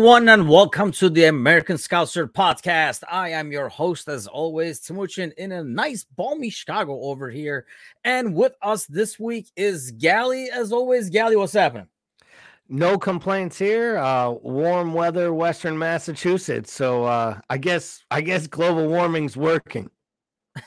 everyone, and welcome to the American Scouser podcast. I am your host, as always, Timuchin, in a nice, balmy Chicago over here. And with us this week is Gally. As always, Gally, what's happening? No complaints here. Uh, warm weather, Western Massachusetts. So uh, I guess I guess global warming's working.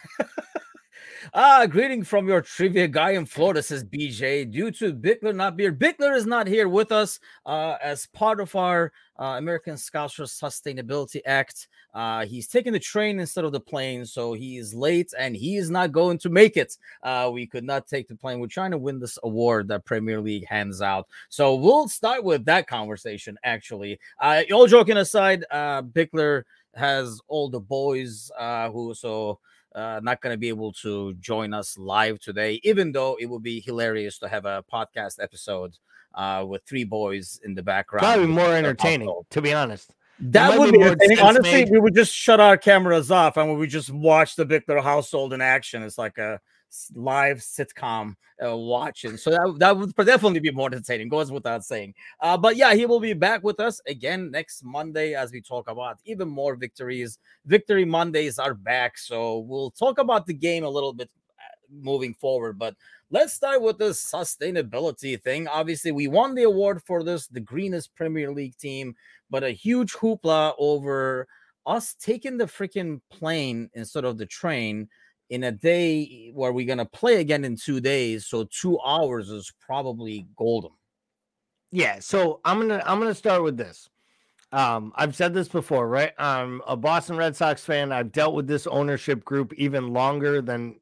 Ah, greeting from your trivia guy in Florida, says BJ. Due to Bickler not here, Bickler is not here with us uh, as part of our uh, American Scouts Sustainability Act. Uh, he's taking the train instead of the plane, so he is late and he is not going to make it. Uh, we could not take the plane. We're trying to win this award that Premier League hands out. So we'll start with that conversation, actually. Uh, all joking aside, uh, Bickler has all the boys uh, who so uh, not going to be able to join us live today, even though it would be hilarious to have a podcast episode uh, with three boys in the background. Probably more entertaining, to be honest. That would be, be. Honestly, made. we would just shut our cameras off and we would just watch the Bickler household in action. It's like a live sitcom uh, watching. So that, that would definitely be more entertaining, goes without saying. Uh, but yeah, he will be back with us again next Monday as we talk about even more victories. Victory Mondays are back. So we'll talk about the game a little bit moving forward. But let's start with the sustainability thing. Obviously, we won the award for this, the greenest Premier League team, but a huge hoopla over us taking the freaking plane instead of the train in a day where we're gonna play again in two days, so two hours is probably golden. Yeah, so I'm gonna I'm gonna start with this. Um, I've said this before, right? I'm a Boston Red Sox fan. I've dealt with this ownership group even longer than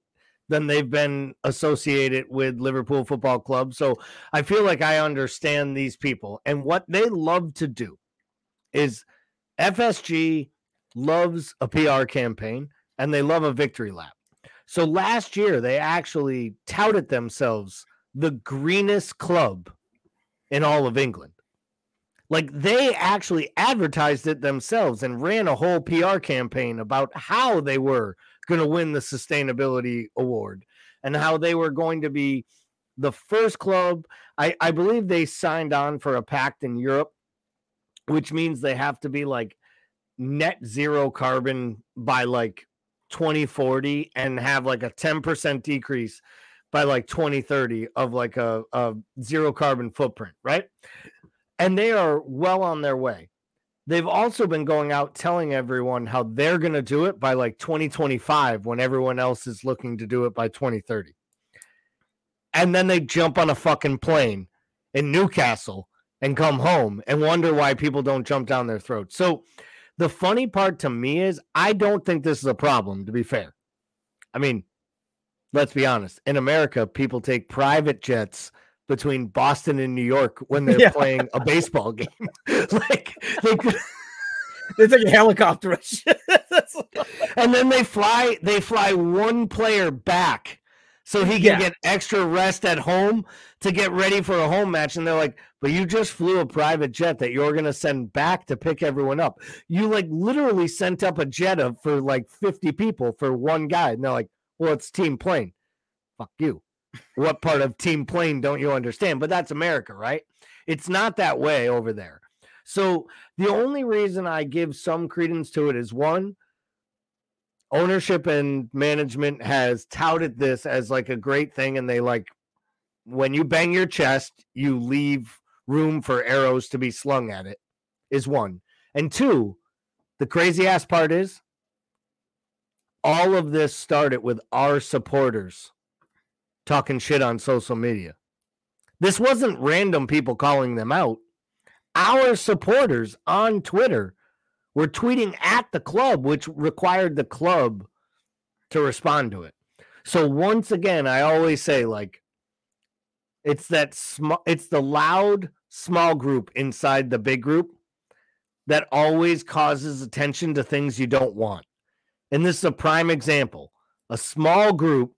than they've been associated with Liverpool Football Club. So I feel like I understand these people. And what they love to do is FSG loves a PR campaign and they love a victory lap. So last year, they actually touted themselves the greenest club in all of England. Like they actually advertised it themselves and ran a whole PR campaign about how they were going to win the sustainability award and how they were going to be the first club. I, I believe they signed on for a pact in Europe, which means they have to be like net zero carbon by like 2040 and have like a 10% decrease by like 2030 of like a, a zero carbon footprint, right? And they are well on their way. They've also been going out telling everyone how they're going to do it by like 2025 when everyone else is looking to do it by 2030. And then they jump on a fucking plane in Newcastle and come home and wonder why people don't jump down their throats. So the funny part to me is I don't think this is a problem, to be fair. I mean, let's be honest. In America, people take private jets between Boston and New York when they're yeah. playing a baseball game. like they could they take a helicopter and then they fly they fly one player back so he can yeah. get extra rest at home to get ready for a home match. And they're like, but you just flew a private jet that you're going to send back to pick everyone up. You like literally sent up a jet of for like 50 people for one guy. And they're like, well, it's team plane. Fuck you. What part of team plane don't you understand? But that's America, right? It's not that way over there. So the only reason I give some credence to it is one, ownership and management has touted this as like a great thing and they like when you bang your chest you leave room for arrows to be slung at it is one and two the crazy ass part is all of this started with our supporters talking shit on social media this wasn't random people calling them out our supporters on twitter were tweeting at the club, which required the club to respond to it. So once again, I always say like it's that small it's the loud small group inside the big group that always causes attention to things you don't want. And this is a prime example. A small group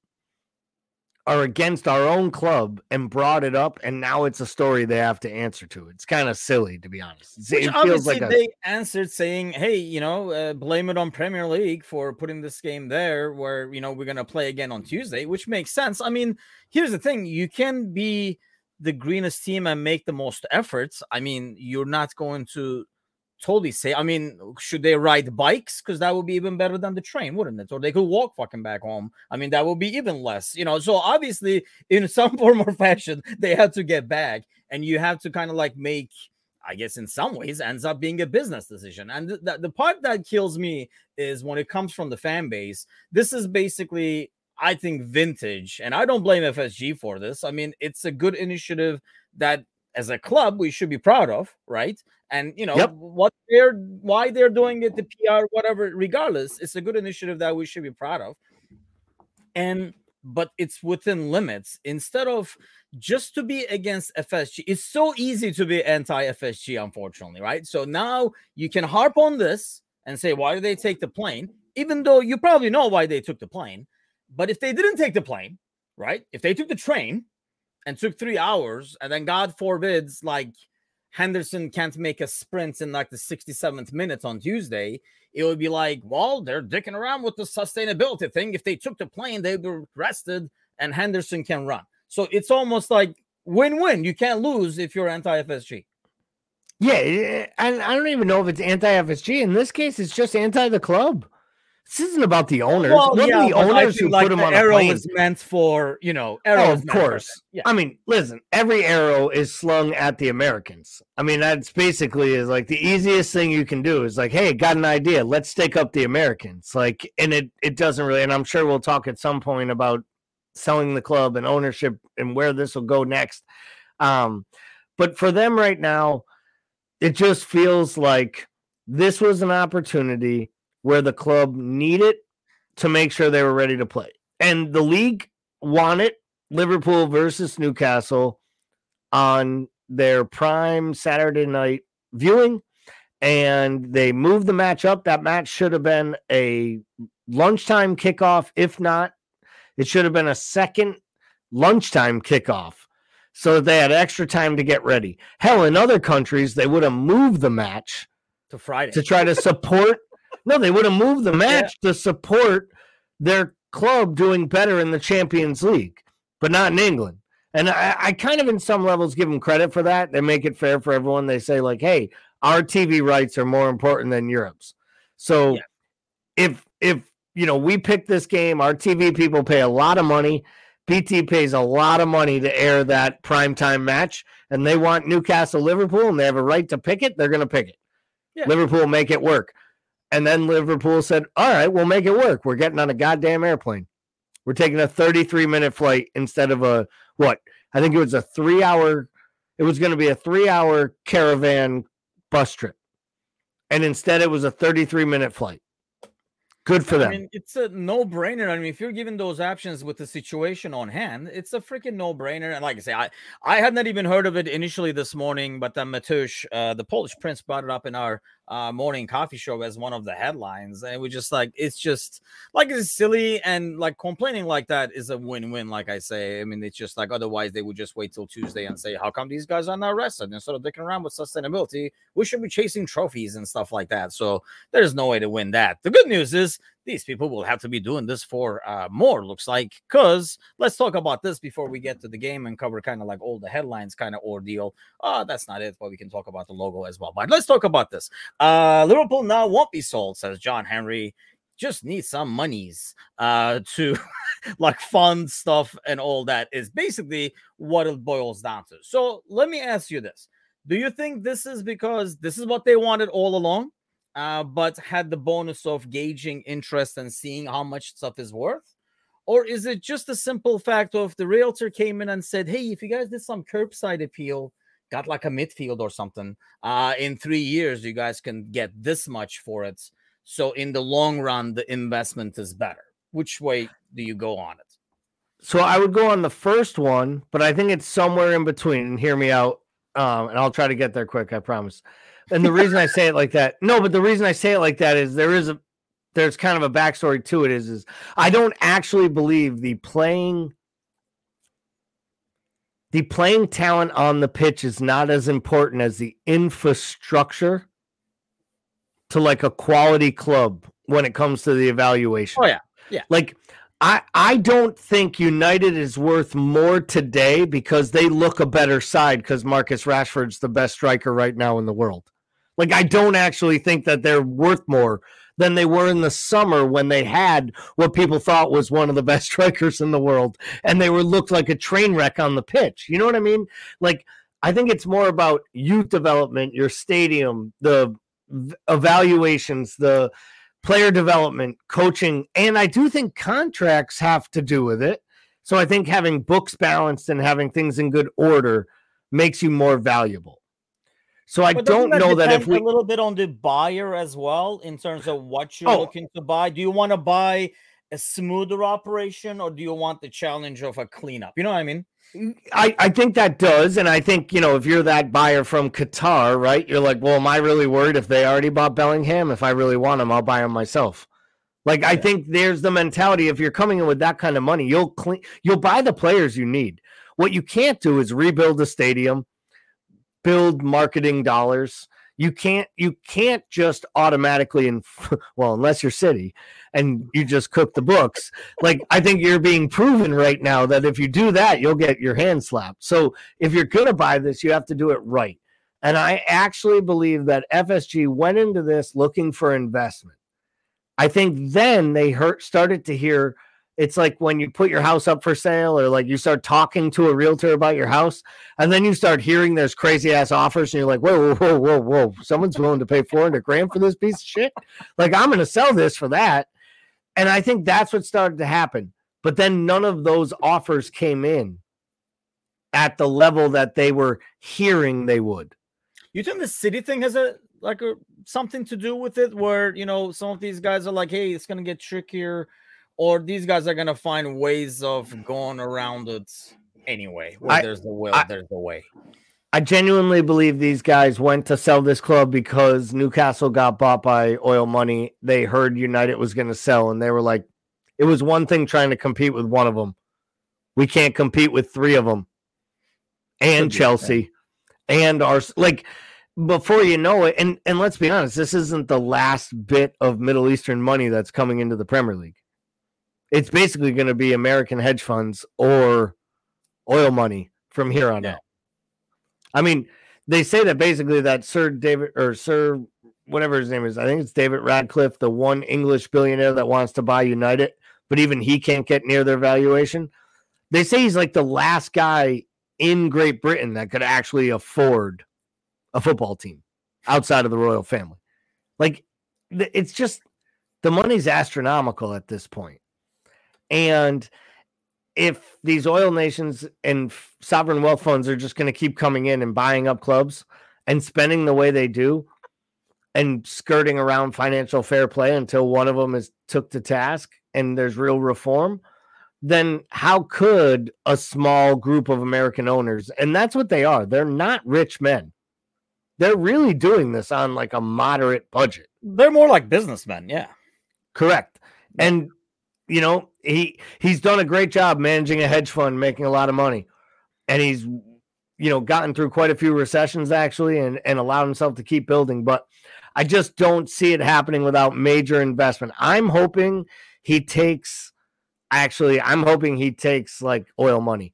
are against our own club and brought it up, and now it's a story they have to answer to. It's kind of silly, to be honest. Which it feels like a... they answered saying, "Hey, you know, uh, blame it on Premier League for putting this game there, where you know we're gonna play again on Tuesday," which makes sense. I mean, here's the thing: you can be the greenest team and make the most efforts. I mean, you're not going to totally say. I mean, should they ride bikes? Because that would be even better than the train, wouldn't it? Or they could walk fucking back home. I mean, that would be even less, you know. So obviously, in some form or fashion, they have to get back, and you have to kind of like make. I guess in some ways ends up being a business decision. And the, the part that kills me is when it comes from the fan base. This is basically, I think, vintage. And I don't blame FSG for this. I mean, it's a good initiative that as a club we should be proud of, right? And you know yep. what they're why they're doing it, the PR, whatever. Regardless, it's a good initiative that we should be proud of. And but it's within limits. Instead of just to be against FSG, it's so easy to be anti FSG, unfortunately, right? So now you can harp on this and say, why did they take the plane? Even though you probably know why they took the plane. But if they didn't take the plane, right? If they took the train, and took three hours, and then God forbids, like Henderson can't make a sprint in like the 67th minute on Tuesday, it would be like, well, they're dicking around with the sustainability thing. If they took the plane, they were rested, and Henderson can run. So it's almost like win-win. You can't lose if you're anti-FSG. Yeah, and I don't even know if it's anti-FSG. In this case, it's just anti the club. This isn't about the owners. Well, yeah, the owners who like put him on arrow a plane. is meant for you know arrow. Oh, of course. Yeah. I mean, listen, every arrow is slung at the Americans. I mean, that's basically is like the easiest thing you can do is like, hey, got an idea. Let's stake up the Americans. Like, and it it doesn't really. And I'm sure we'll talk at some point about selling the club and ownership and where this will go next. Um, but for them right now, it just feels like this was an opportunity where the club needed to make sure they were ready to play. And the league wanted Liverpool versus Newcastle on their prime Saturday night viewing. And they moved the match up. That match should have been a lunchtime kickoff. If not, it should have been a second lunchtime kickoff so that they had extra time to get ready. Hell, in other countries, they would have moved the match to Friday to try to support no, they would have moved the match yeah. to support their club doing better in the Champions League, but not in England. And I, I, kind of, in some levels, give them credit for that. They make it fair for everyone. They say, like, hey, our TV rights are more important than Europe's. So yeah. if, if, you know, we pick this game, our TV people pay a lot of money. BT pays a lot of money to air that primetime match, and they want Newcastle Liverpool, and they have a right to pick it. They're going to pick it. Yeah. Liverpool make it work. And then Liverpool said, All right, we'll make it work. We're getting on a goddamn airplane. We're taking a 33 minute flight instead of a what? I think it was a three hour, it was going to be a three hour caravan bus trip. And instead, it was a 33 minute flight. Good for them. I mean, it's a no brainer. I mean, if you're given those options with the situation on hand, it's a freaking no brainer. And like I say, I, I had not even heard of it initially this morning, but then Matush, uh, the Polish prince, brought it up in our uh, morning coffee show as one of the headlines. And we just like, it's just like it's silly and like complaining like that is a win win. Like I say, I mean, it's just like otherwise they would just wait till Tuesday and say, how come these guys are not rested? Instead of dicking around with sustainability, we should be chasing trophies and stuff like that. So there's no way to win that. The good news is these people will have to be doing this for uh, more, looks like. Because let's talk about this before we get to the game and cover kind of like all the headlines kind of ordeal. Uh, that's not it, but we can talk about the logo as well. But let's talk about this. Uh, Liverpool now won't be sold, says John Henry. Just need some monies uh, to like fund stuff and all that is basically what it boils down to. So let me ask you this. Do you think this is because this is what they wanted all along? Uh, but had the bonus of gauging interest and seeing how much stuff is worth? Or is it just a simple fact of the realtor came in and said, Hey, if you guys did some curbside appeal, got like a midfield or something, uh, in three years, you guys can get this much for it. So in the long run, the investment is better. Which way do you go on it? So I would go on the first one, but I think it's somewhere in between. And hear me out. Um, and I'll try to get there quick, I promise. And the reason I say it like that, no, but the reason I say it like that is there is a there's kind of a backstory to it. Is is I don't actually believe the playing the playing talent on the pitch is not as important as the infrastructure to like a quality club when it comes to the evaluation. Oh yeah. Yeah. Like I I don't think United is worth more today because they look a better side because Marcus Rashford's the best striker right now in the world. Like I don't actually think that they're worth more than they were in the summer when they had what people thought was one of the best strikers in the world and they were looked like a train wreck on the pitch. You know what I mean? Like I think it's more about youth development, your stadium, the evaluations, the player development, coaching, and I do think contracts have to do with it. So I think having books balanced and having things in good order makes you more valuable. So I don't that know that if we a little bit on the buyer as well in terms of what you're oh. looking to buy. Do you want to buy a smoother operation or do you want the challenge of a cleanup? You know what I mean? Mm, I, I think that does. And I think, you know, if you're that buyer from Qatar, right, you're like, well, am I really worried if they already bought Bellingham? If I really want him, I'll buy him myself. Like yeah. I think there's the mentality if you're coming in with that kind of money, you'll clean you'll buy the players you need. What you can't do is rebuild a stadium, build marketing dollars. You can't you can't just automatically and well, unless you're city and you just cook the books. Like I think you're being proven right now that if you do that, you'll get your hand slapped. So if you're gonna buy this, you have to do it right. And I actually believe that FSG went into this looking for investment. I think then they heard started to hear it's like when you put your house up for sale or like you start talking to a realtor about your house and then you start hearing there's crazy ass offers and you're like whoa whoa whoa whoa whoa someone's willing to pay 400 grand for this piece of shit? Like i'm gonna sell this for that. And i think that's what started to happen but then none of those offers came in at the level that they were hearing they would. You think the city thing has a like a, something to do with it where you know some of these guys are like hey it's gonna get trickier or these guys are gonna find ways of mm-hmm. going around it anyway. Where I, there's the will, I, there's the way. I genuinely believe these guys went to sell this club because Newcastle got bought by oil money. They heard United was going to sell, and they were like, it was one thing trying to compete with one of them. We can't compete with three of them, and Chelsea, and our like. Before you know it, and and let's be honest, this isn't the last bit of Middle Eastern money that's coming into the Premier League it's basically going to be American hedge funds or oil money from here on yeah. out. I mean, they say that basically that Sir David or Sir whatever his name is, I think it's David Radcliffe, the one English billionaire that wants to buy United, but even he can't get near their valuation. They say he's like the last guy in Great Britain that could actually afford a football team outside of the royal family. Like it's just the money's astronomical at this point. And if these oil nations and sovereign wealth funds are just going to keep coming in and buying up clubs and spending the way they do and skirting around financial fair play until one of them is took to task and there's real reform, then how could a small group of American owners, and that's what they are, they're not rich men. They're really doing this on like a moderate budget. They're more like businessmen, yeah. Correct. And you know, he he's done a great job managing a hedge fund, making a lot of money, and he's you know gotten through quite a few recessions actually, and and allowed himself to keep building. But I just don't see it happening without major investment. I'm hoping he takes. Actually, I'm hoping he takes like oil money,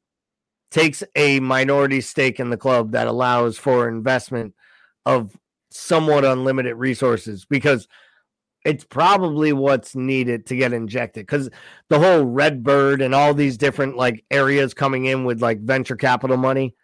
takes a minority stake in the club that allows for investment of somewhat unlimited resources because it's probably what's needed to get injected because the whole Redbird and all these different like areas coming in with like venture capital money,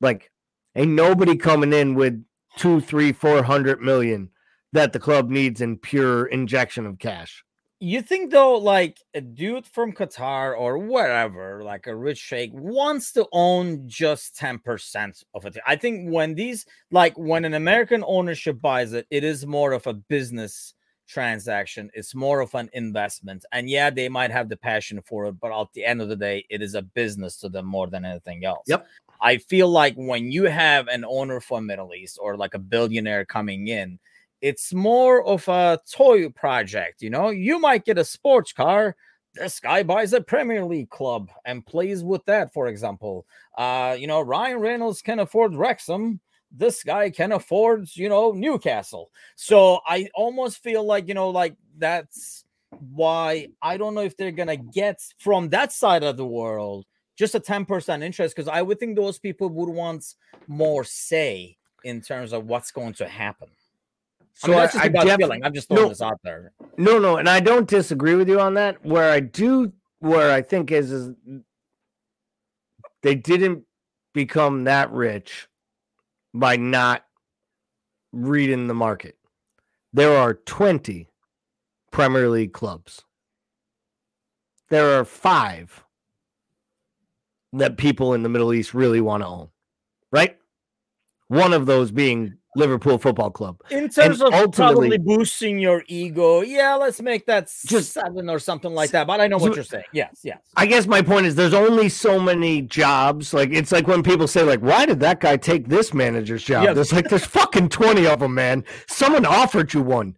like ain't nobody coming in with two, three, four hundred million that the club needs in pure injection of cash. You think though, like a dude from Qatar or wherever, like a rich sheikh, wants to own just 10% of it. I think when these, like when an American ownership buys it, it is more of a business transaction. It's more of an investment. And yeah, they might have the passion for it, but at the end of the day, it is a business to them more than anything else. Yep. I feel like when you have an owner from Middle East or like a billionaire coming in, it's more of a toy project. You know, you might get a sports car. This guy buys a Premier League club and plays with that, for example. Uh, you know, Ryan Reynolds can afford Wrexham this guy can afford, you know, Newcastle. So I almost feel like, you know, like that's why I don't know if they're gonna get from that side of the world just a 10% interest because I would think those people would want more say in terms of what's going to happen. So I mean, that's just I, about def- feeling. I'm just throwing no, this out there. No, no, and I don't disagree with you on that. Where I do, where I think is, is they didn't become that rich by not reading the market. There are 20 Premier League clubs. There are five that people in the Middle East really want to own, right? One of those being Liverpool Football Club. In terms and of probably boosting your ego, yeah, let's make that just seven or something like that. But I know what so, you're saying. Yes, yes. I guess my point is there's only so many jobs. Like it's like when people say, like, why did that guy take this manager's job? Yes. There's like there's fucking 20 of them, man. Someone offered you one.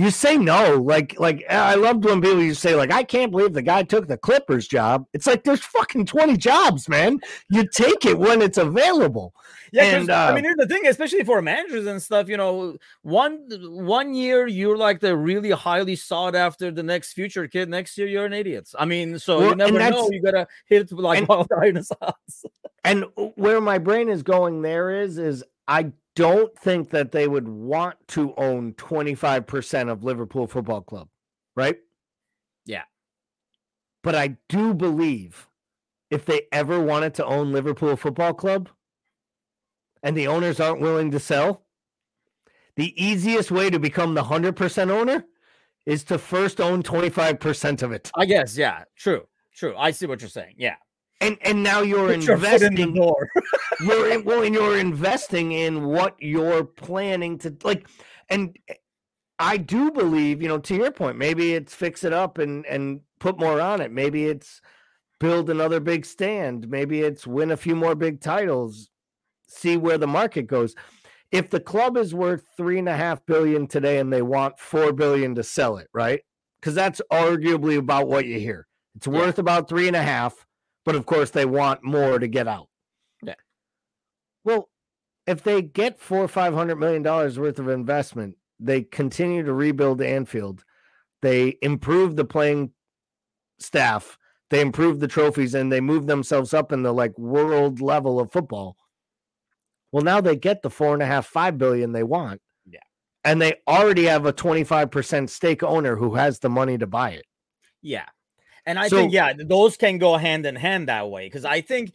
You say no. Like, like I loved when people to say, like, I can't believe the guy took the Clippers job. It's like there's fucking 20 jobs, man. You take it when it's available. Yeah, and, uh, I mean, here's the thing, especially for managers and stuff. You know, one one year you're like the really highly sought after the next future kid. Next year you're an idiot. I mean, so well, you never know. You gotta hit it like wild dinosaurs. and where my brain is going there is, is I don't think that they would want to own 25% of Liverpool Football Club, right? Yeah. But I do believe if they ever wanted to own Liverpool Football Club, and the owners aren't willing to sell, the easiest way to become the 100% owner is to first own 25% of it. I guess, yeah, true. True. I see what you're saying. Yeah. And and now you're Put investing in door. you're in, well, and you're investing in what you're planning to like and I do believe, you know, to your point, maybe it's fix it up and and put more on it. Maybe it's build another big stand. Maybe it's win a few more big titles see where the market goes. If the club is worth three and a half billion today and they want four billion to sell it, right? Because that's arguably about what you hear. It's yeah. worth about three and a half, but of course they want more to get out. Yeah. Well, if they get four or five hundred million dollars worth of investment, they continue to rebuild Anfield, they improve the playing staff, they improve the trophies, and they move themselves up in the like world level of football. Well, now they get the four and a half, five billion they want. Yeah. And they already have a 25% stake owner who has the money to buy it. Yeah. And I so, think, yeah, those can go hand in hand that way. Cause I think,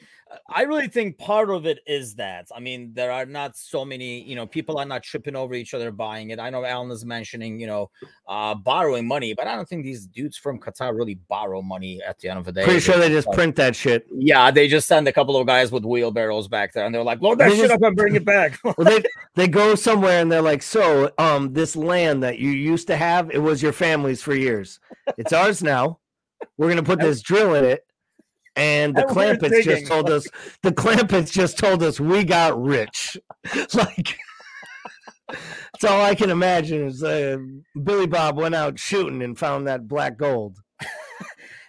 I really think part of it is that. I mean, there are not so many, you know, people are not tripping over each other buying it. I know Alan is mentioning, you know, uh, borrowing money, but I don't think these dudes from Qatar really borrow money at the end of the day. Pretty sure they just like, print that shit. Yeah, they just send a couple of guys with wheelbarrows back there and they're like, load that they shit just, up and bring it back. well, they, they go somewhere and they're like, so um, this land that you used to have, it was your family's for years. It's ours now. We're gonna put this drill in it. And the Clampetts just told us the Clampetts just told us we got rich. like that's all I can imagine is uh, Billy Bob went out shooting and found that black gold.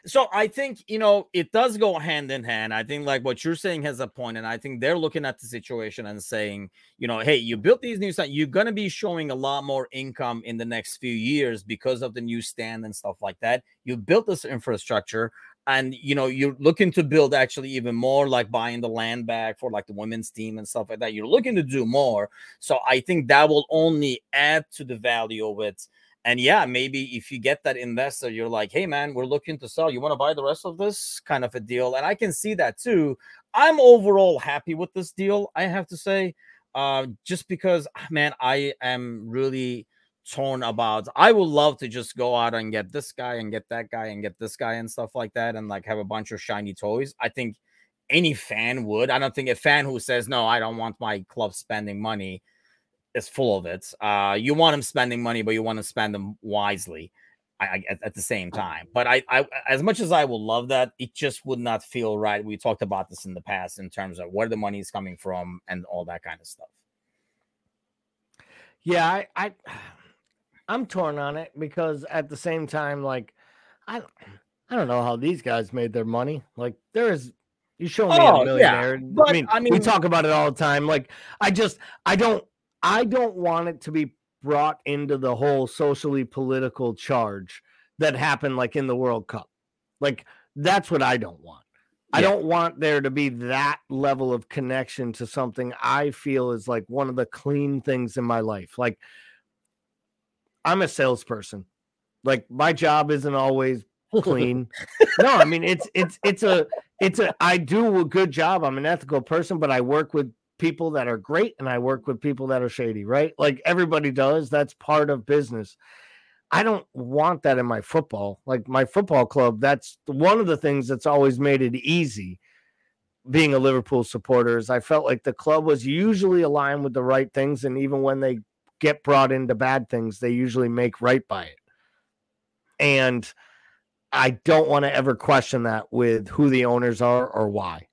So I think you know it does go hand in hand. I think like what you're saying has a point, and I think they're looking at the situation and saying, you know, hey, you built these new sites, you're gonna be showing a lot more income in the next few years because of the new stand and stuff like that. You built this infrastructure and you know you're looking to build actually even more like buying the land back for like the women's team and stuff like that you're looking to do more so i think that will only add to the value of it and yeah maybe if you get that investor you're like hey man we're looking to sell. You want to buy the rest of this? kind of a deal and i can see that too. I'm overall happy with this deal i have to say uh just because man i am really torn about i would love to just go out and get this guy and get that guy and get this guy and stuff like that and like have a bunch of shiny toys. I think any fan would. I don't think a fan who says no i don't want my club spending money is full of it uh you want them spending money but you want to spend them wisely I, I, at, the same time but I, I as much as i will love that it just would not feel right we talked about this in the past in terms of where the money is coming from and all that kind of stuff yeah i i I'm torn on it because at the same time, like I I don't know how these guys made their money. Like there is you show me oh, a millionaire. Yeah. But, I mean, I mean, we talk about it all the time. Like I just I don't I don't want it to be brought into the whole socially political charge that happened like in the World Cup. Like that's what I don't want. I don't want there to be that level of connection to something I feel is like one of the clean things in my life. Like I'm a salesperson. Like my job isn't always clean. no, I mean it's it's it's a it's a I do a good job. I'm an ethical person, but I work with people that are great and I work with people that are shady, right? Like everybody does. That's part of business. I don't want that in my football. Like my football club, that's one of the things that's always made it easy being a Liverpool supporter is I felt like the club was usually aligned with the right things and even when they get brought into bad things, they usually make right by it. And I don't want to ever question that with who the owners are or why.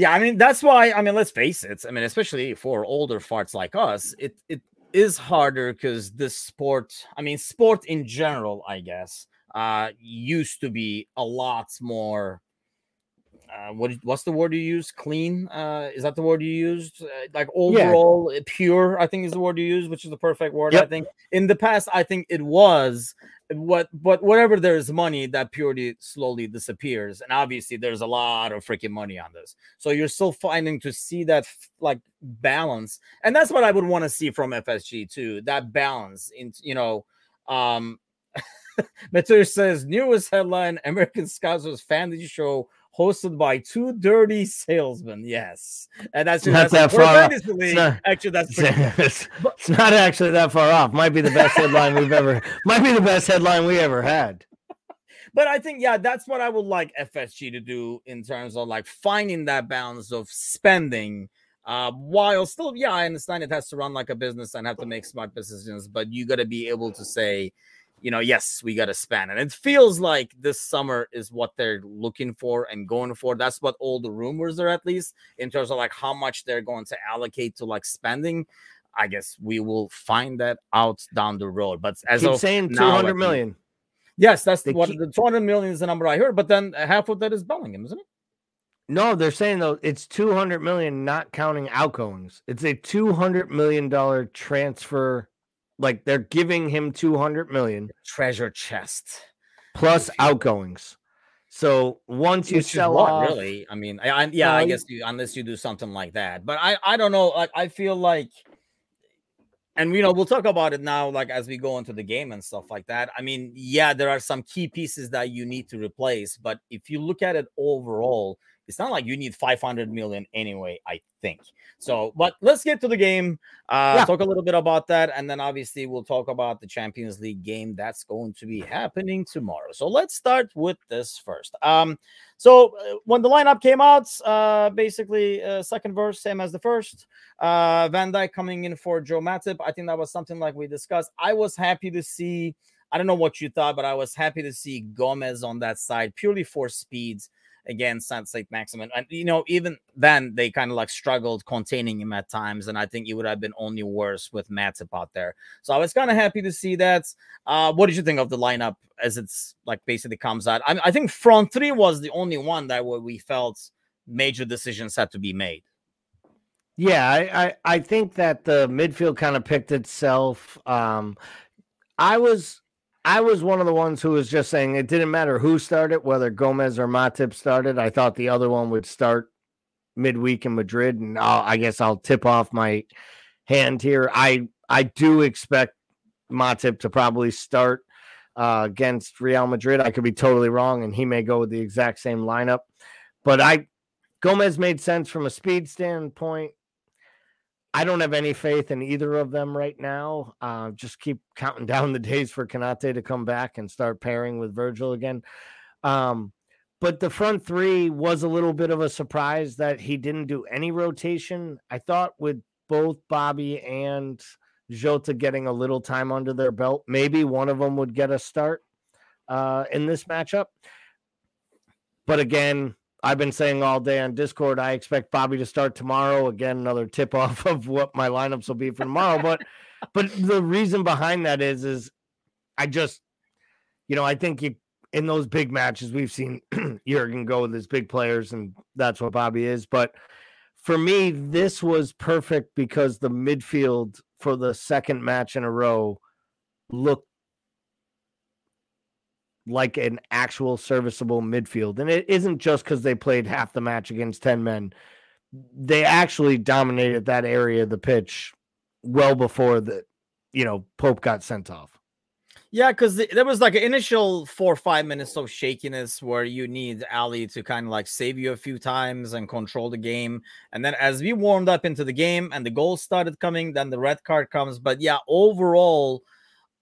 Yeah, I mean that's why. I mean, let's face it. I mean, especially for older farts like us, it it is harder because this sport. I mean, sport in general, I guess, uh, used to be a lot more. Uh, what what's the word you use? Clean? Uh, is that the word you used? Uh, like overall yeah. pure? I think is the word you use, which is the perfect word. Yep. I think in the past, I think it was what but whatever there's money that purity slowly disappears and obviously there's a lot of freaking money on this so you're still finding to see that like balance and that's what i would want to see from fsg too that balance in you know um Matur says newest headline American Scousers Fantasy Show hosted by two dirty salesmen. Yes, and that's not that far. Off. It's not, actually, that's it's, it's not actually that far off. Might be the best headline we've ever. Might be the best headline we ever had. But I think yeah, that's what I would like FSG to do in terms of like finding that balance of spending. Uh, while still, yeah, I understand it has to run like a business and have to make smart decisions, but you got to be able to say, you know, yes, we got to spend. And it feels like this summer is what they're looking for and going for. That's what all the rumors are, at least in terms of like how much they're going to allocate to like spending. I guess we will find that out down the road. But as keep of saying two hundred million. Yes, that's the, what keep... the 200 million is the number I heard, but then half of that is Bellingham, isn't it? No, they're saying though it's 200 million, not counting outgoings. It's a 200 million dollar transfer like they're giving him 200 million treasure chest plus outgoings. So once you sell off, really, I mean, I, I yeah, I guess you, unless you do something like that, but I I don't know. Like I feel like, and you know, we'll talk about it now, like as we go into the game and stuff like that. I mean, yeah, there are some key pieces that you need to replace, but if you look at it overall, it's not like you need 500 million anyway, I think. So, but let's get to the game. Uh, yeah. Talk a little bit about that. And then obviously we'll talk about the Champions League game that's going to be happening tomorrow. So let's start with this first. Um, so uh, when the lineup came out, uh, basically uh, second verse, same as the first. Uh, Van Dijk coming in for Joe Matip. I think that was something like we discussed. I was happy to see. I don't know what you thought, but I was happy to see Gomez on that side purely for speeds against Saint Maximin. And you know, even then they kind of like struggled containing him at times, and I think it would have been only worse with Matip out there. So I was kind of happy to see that. Uh, what did you think of the lineup as it's like basically comes out? I, I think front three was the only one that where we felt major decisions had to be made. Yeah, I, I, I think that the midfield kind of picked itself. Um, I was I was one of the ones who was just saying it didn't matter who started, whether Gomez or Matip started. I thought the other one would start midweek in Madrid, and I'll, I guess I'll tip off my hand here. I I do expect Matip to probably start uh, against Real Madrid. I could be totally wrong, and he may go with the exact same lineup. But I Gomez made sense from a speed standpoint. I don't have any faith in either of them right now. Uh, just keep counting down the days for Konate to come back and start pairing with Virgil again. Um, but the front three was a little bit of a surprise that he didn't do any rotation. I thought with both Bobby and Jota getting a little time under their belt, maybe one of them would get a start uh, in this matchup. But again, I've been saying all day on Discord, I expect Bobby to start tomorrow. Again, another tip off of what my lineups will be for tomorrow. but but the reason behind that is is I just you know, I think you in those big matches we've seen Jurgen go with his big players, and that's what Bobby is. But for me, this was perfect because the midfield for the second match in a row looked like an actual serviceable midfield. And it isn't just because they played half the match against 10 men. They actually dominated that area of the pitch well before the, you know, Pope got sent off. Yeah, because there was like an initial four or five minutes of shakiness where you need Ali to kind of like save you a few times and control the game. And then as we warmed up into the game and the goals started coming, then the red card comes. But yeah, overall,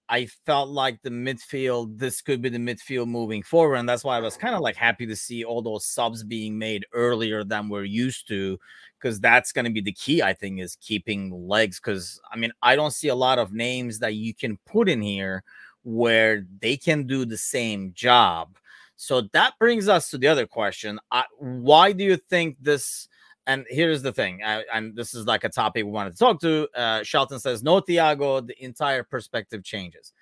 I felt like the midfield, this could be the midfield moving forward. And that's why I was kind of like happy to see all those subs being made earlier than we're used to, because that's going to be the key, I think, is keeping legs. Because I mean, I don't see a lot of names that you can put in here where they can do the same job. So that brings us to the other question. I, why do you think this? And here's the thing, I, and this is like a topic we wanted to talk to. Uh, Shelton says, No, Thiago, the entire perspective changes.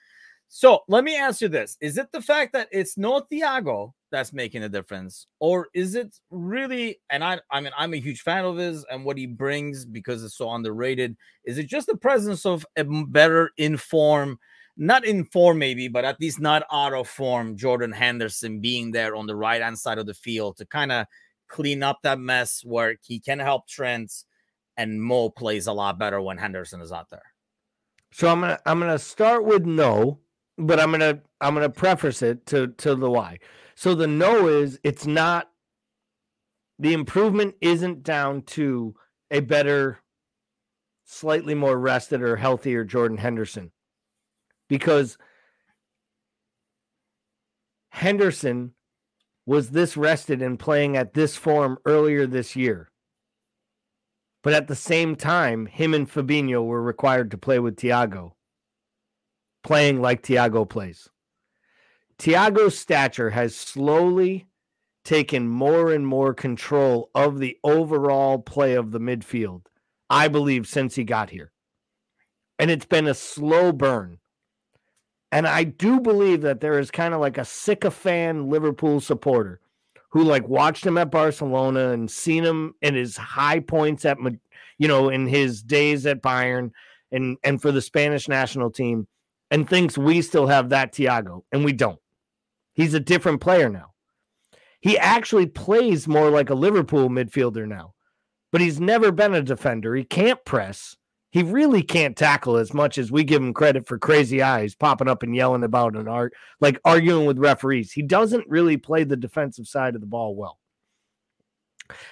So let me ask you this Is it the fact that it's no Thiago that's making a difference? Or is it really, and I, I mean, I'm a huge fan of his and what he brings because it's so underrated. Is it just the presence of a better informed, not in form maybe, but at least not out of form, Jordan Henderson being there on the right hand side of the field to kind of clean up that mess where he can help Trent and Mo plays a lot better when Henderson is out there. So I'm gonna I'm gonna start with no, but I'm gonna I'm gonna preface it to to the why. So the no is it's not the improvement isn't down to a better, slightly more rested or healthier Jordan Henderson. Because Henderson was this rested and playing at this form earlier this year. But at the same time, him and Fabinho were required to play with Thiago, playing like Thiago plays. Thiago's stature has slowly taken more and more control of the overall play of the midfield, I believe, since he got here. And it's been a slow burn. And I do believe that there is kind of like a sycophant Liverpool supporter who like watched him at Barcelona and seen him in his high points at you know in his days at Bayern and and for the Spanish national team and thinks we still have that Thiago and we don't. He's a different player now. He actually plays more like a Liverpool midfielder now. But he's never been a defender. He can't press he really can't tackle as much as we give him credit for crazy eyes popping up and yelling about an art like arguing with referees. He doesn't really play the defensive side of the ball well.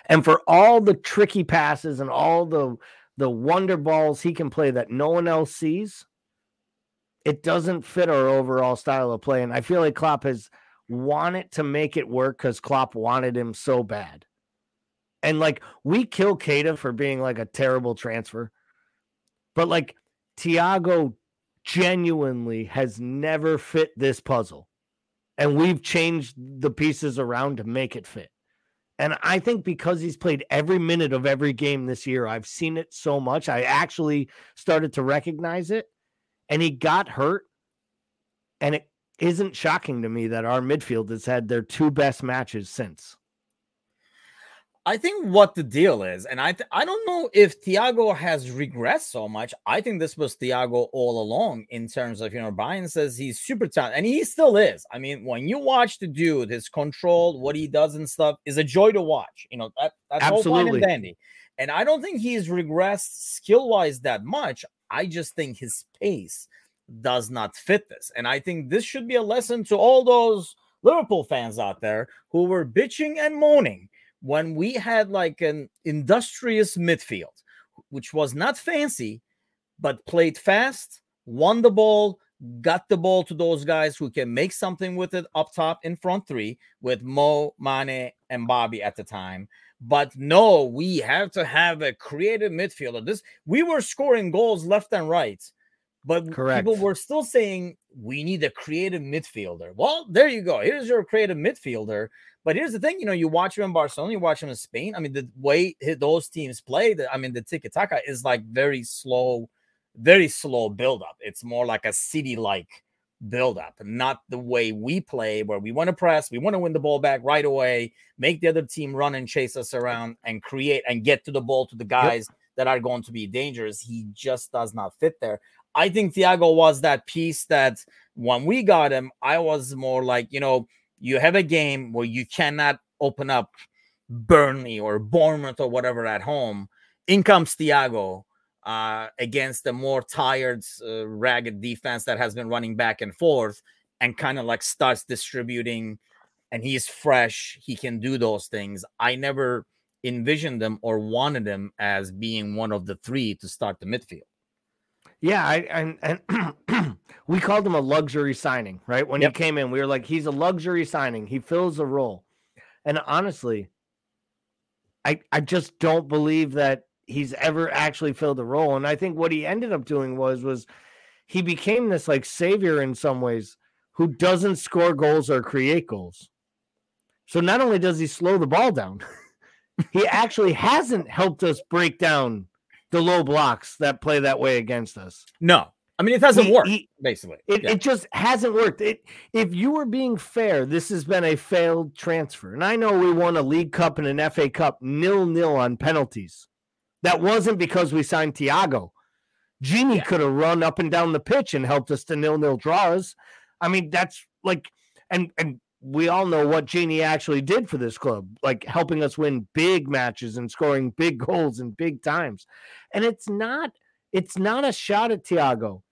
And for all the tricky passes and all the the wonder balls he can play that no one else sees, it doesn't fit our overall style of play. And I feel like Klopp has wanted to make it work because Klopp wanted him so bad. And like we kill Keita for being like a terrible transfer. But like Thiago genuinely has never fit this puzzle. And we've changed the pieces around to make it fit. And I think because he's played every minute of every game this year, I've seen it so much. I actually started to recognize it. And he got hurt. And it isn't shocking to me that our midfield has had their two best matches since. I think what the deal is, and I th- I don't know if Thiago has regressed so much. I think this was Thiago all along in terms of you know Brian says he's super talented, and he still is. I mean, when you watch the dude, his control, what he does and stuff is a joy to watch. You know that that's Absolutely. all fine and dandy. And I don't think he's regressed skill wise that much. I just think his pace does not fit this, and I think this should be a lesson to all those Liverpool fans out there who were bitching and moaning when we had like an industrious midfield, which was not fancy, but played fast, won the ball, got the ball to those guys who can make something with it up top in front three with Mo, Mane, and Bobby at the time. But no, we have to have a creative midfielder. This we were scoring goals left and right, but Correct. people were still saying we need a creative midfielder. Well, there you go. Here's your creative midfielder. But here's the thing, you know, you watch him in Barcelona, you watch him in Spain. I mean, the way those teams play, the, I mean, the tiki taka is like very slow, very slow build up. It's more like a city like build up, not the way we play, where we want to press, we want to win the ball back right away, make the other team run and chase us around and create and get to the ball to the guys yep. that are going to be dangerous. He just does not fit there. I think Thiago was that piece that When we got him, I was more like, you know, you have a game where you cannot open up Burnley or Bournemouth or whatever at home. In comes Thiago uh, against a more tired, uh, ragged defense that has been running back and forth and kind of like starts distributing. And he's fresh. He can do those things. I never envisioned them or wanted him as being one of the three to start the midfield. Yeah, I, and and we called him a luxury signing, right? When yep. he came in, we were like, he's a luxury signing. He fills a role. And honestly, I I just don't believe that he's ever actually filled a role. And I think what he ended up doing was was he became this like savior in some ways who doesn't score goals or create goals. So not only does he slow the ball down, he actually hasn't helped us break down the low blocks that play that way against us. No. I mean, it hasn't he, worked, he, basically. It, yeah. it just hasn't worked. It, if you were being fair, this has been a failed transfer. And I know we won a League Cup and an FA Cup nil nil on penalties. That wasn't because we signed Thiago. Gini yeah. could have run up and down the pitch and helped us to nil nil draws. I mean, that's like, and and we all know what Gini actually did for this club, like helping us win big matches and scoring big goals in big times. And it's not it's not a shot at Thiago,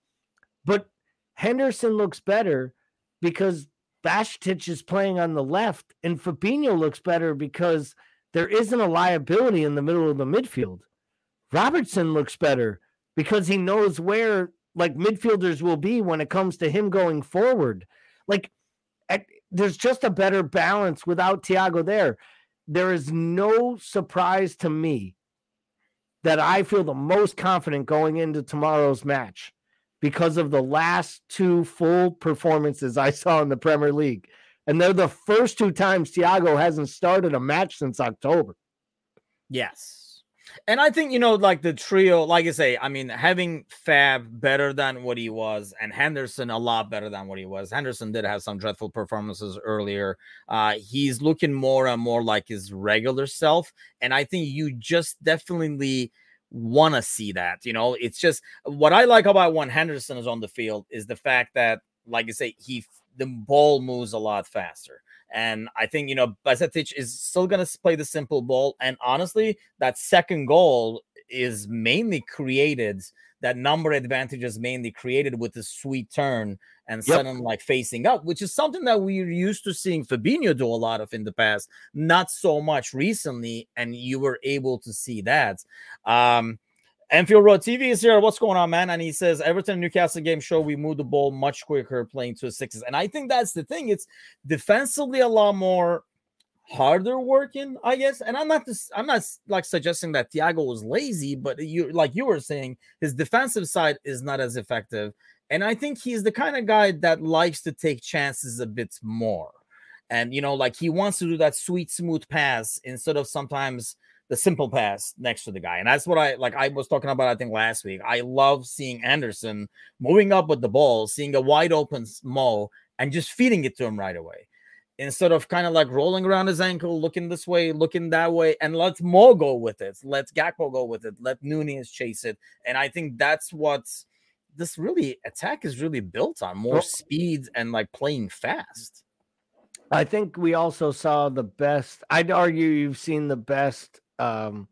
but Henderson looks better because Bajcetic is playing on the left, and Fabinho looks better because there isn't a liability in the middle of the midfield. Robertson looks better because he knows where like midfielders will be when it comes to him going forward. Like at, there's just a better balance without Thiago there. There is no surprise to me that I feel the most confident going into tomorrow's match because of the last two full performances I saw in the Premier League. And they're the first two times Thiago hasn't started a match since October. Yes. And I think, you know, like the trio, like I say, I mean, having Fab better than what he was and Henderson a lot better than what he was. Henderson did have some dreadful performances earlier. Uh, he's looking more and more like his regular self. And I think you just definitely want to see that. You know, it's just what I like about when Henderson is on the field is the fact that, like I say, he the ball moves a lot faster. And I think, you know, Bajcetic is still going to play the simple ball. And honestly, that second goal is mainly created, that number advantage is mainly created with the sweet turn and yep. sudden like facing up, which is something that we're used to seeing Fabinho do a lot of in the past, not so much recently. And you were able to see that. Um, Anfield Road TV is here. What's going on, man? And he says Everton Newcastle game show we move the ball much quicker playing to sixes. And I think that's the thing. It's defensively a lot more harder working, I guess. And I'm not this, I'm not like suggesting that Thiago was lazy, but you like you were saying, his defensive side is not as effective. And I think he's the kind of guy that likes to take chances a bit more. And you know, like he wants to do that sweet, smooth pass instead of sometimes the simple pass next to the guy. And that's what I like. I was talking about, I think, last week. I love seeing Henderson moving up with the ball, seeing a wide open Mo, and just feeding it to him right away. Instead of kind of like rolling around his ankle, looking this way, looking that way, and let Mo go with it. Let Gakpo go with it. Let Nunez chase it. And I think that's what this really attack is really built on more speed and like playing fast. I think we also saw the best. I'd argue you've seen the best um,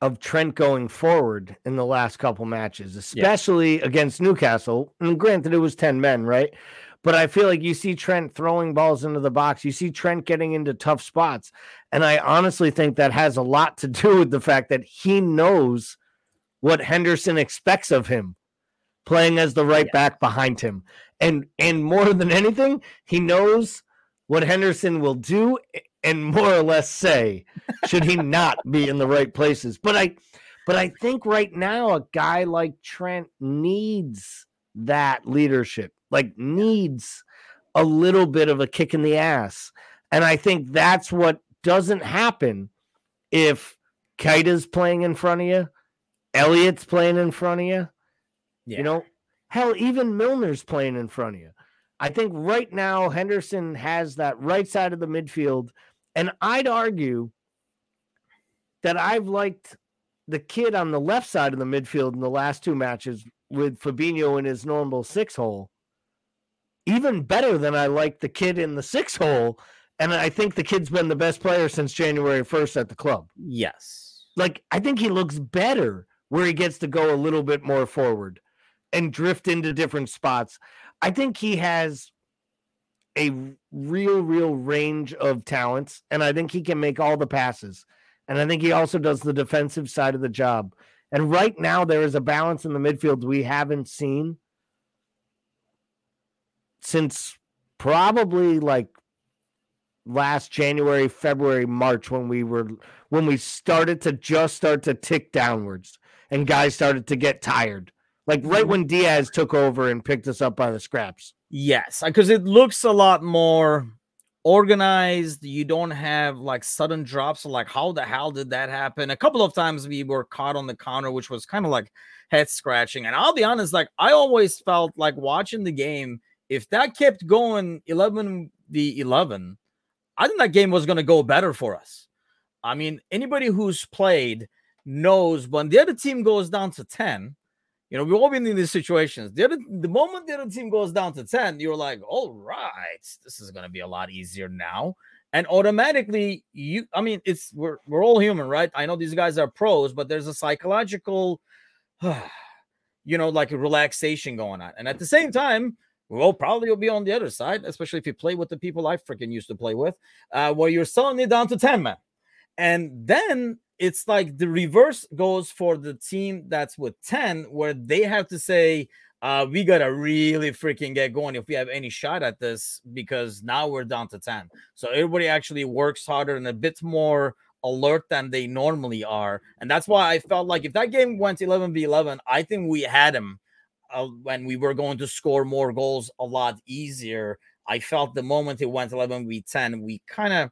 of Trent going forward in the last couple matches, especially yeah. against Newcastle. And granted, it was 10 men, right? But I feel like you see Trent throwing balls into the box. You see Trent getting into tough spots. And I honestly think that has a lot to do with the fact that he knows what Henderson expects of him playing as the right yeah. back behind him. And and more than anything, he knows what Henderson will do and more or less say should he not be in the right places. But I but I think right now a guy like Trent needs that leadership. Like needs a little bit of a kick in the ass. And I think that's what doesn't happen if Keita's playing in front of you, Elliott's playing in front of you. Yeah. You know, hell, even Milner's playing in front of you. I think right now Henderson has that right side of the midfield and I'd argue that I've liked the kid on the left side of the midfield in the last two matches with Fabinho in his normal six hole even better than I like the kid in the six hole. And I think the kid's been the best player since January 1st at the club. Yes. Like, I think he looks better where he gets to go a little bit more forward and drift into different spots. I think he has a real, real range of talents, and I think he can make all the passes. And I think he also does the defensive side of the job. And right now, there is a balance in the midfield we haven't seen since probably like last January, February, March when we were when we started to just start to tick downwards and guys started to get tired. Like right mm-hmm. when Diaz took over and picked us up by the scraps. Yes, because it looks a lot more organized. You don't have like sudden drops. Like, how the hell did that happen? A couple of times we were caught on the counter, which was kind of like head scratching. And I'll be honest, like I always felt like watching the game if that kept going 11 v 11, I think that game was going to go better for us. I mean, anybody who's played knows when the other team goes down to 10, you know, we've all been in these situations. The other, the moment the other team goes down to 10, you're like, all right, this is going to be a lot easier now. And automatically, you, I mean, it's we're we're all human, right? I know these guys are pros, but there's a psychological, you know, like a relaxation going on. And at the same time, well, probably you'll be on the other side, especially if you play with the people I freaking used to play with, uh, where you're selling it down to 10 men. And then it's like the reverse goes for the team that's with 10, where they have to say, uh, we gotta really freaking get going if we have any shot at this because now we're down to 10. So everybody actually works harder and a bit more alert than they normally are. And that's why I felt like if that game went 11 v 11, I think we had him uh, when we were going to score more goals a lot easier. I felt the moment it went 11 v 10, we kind of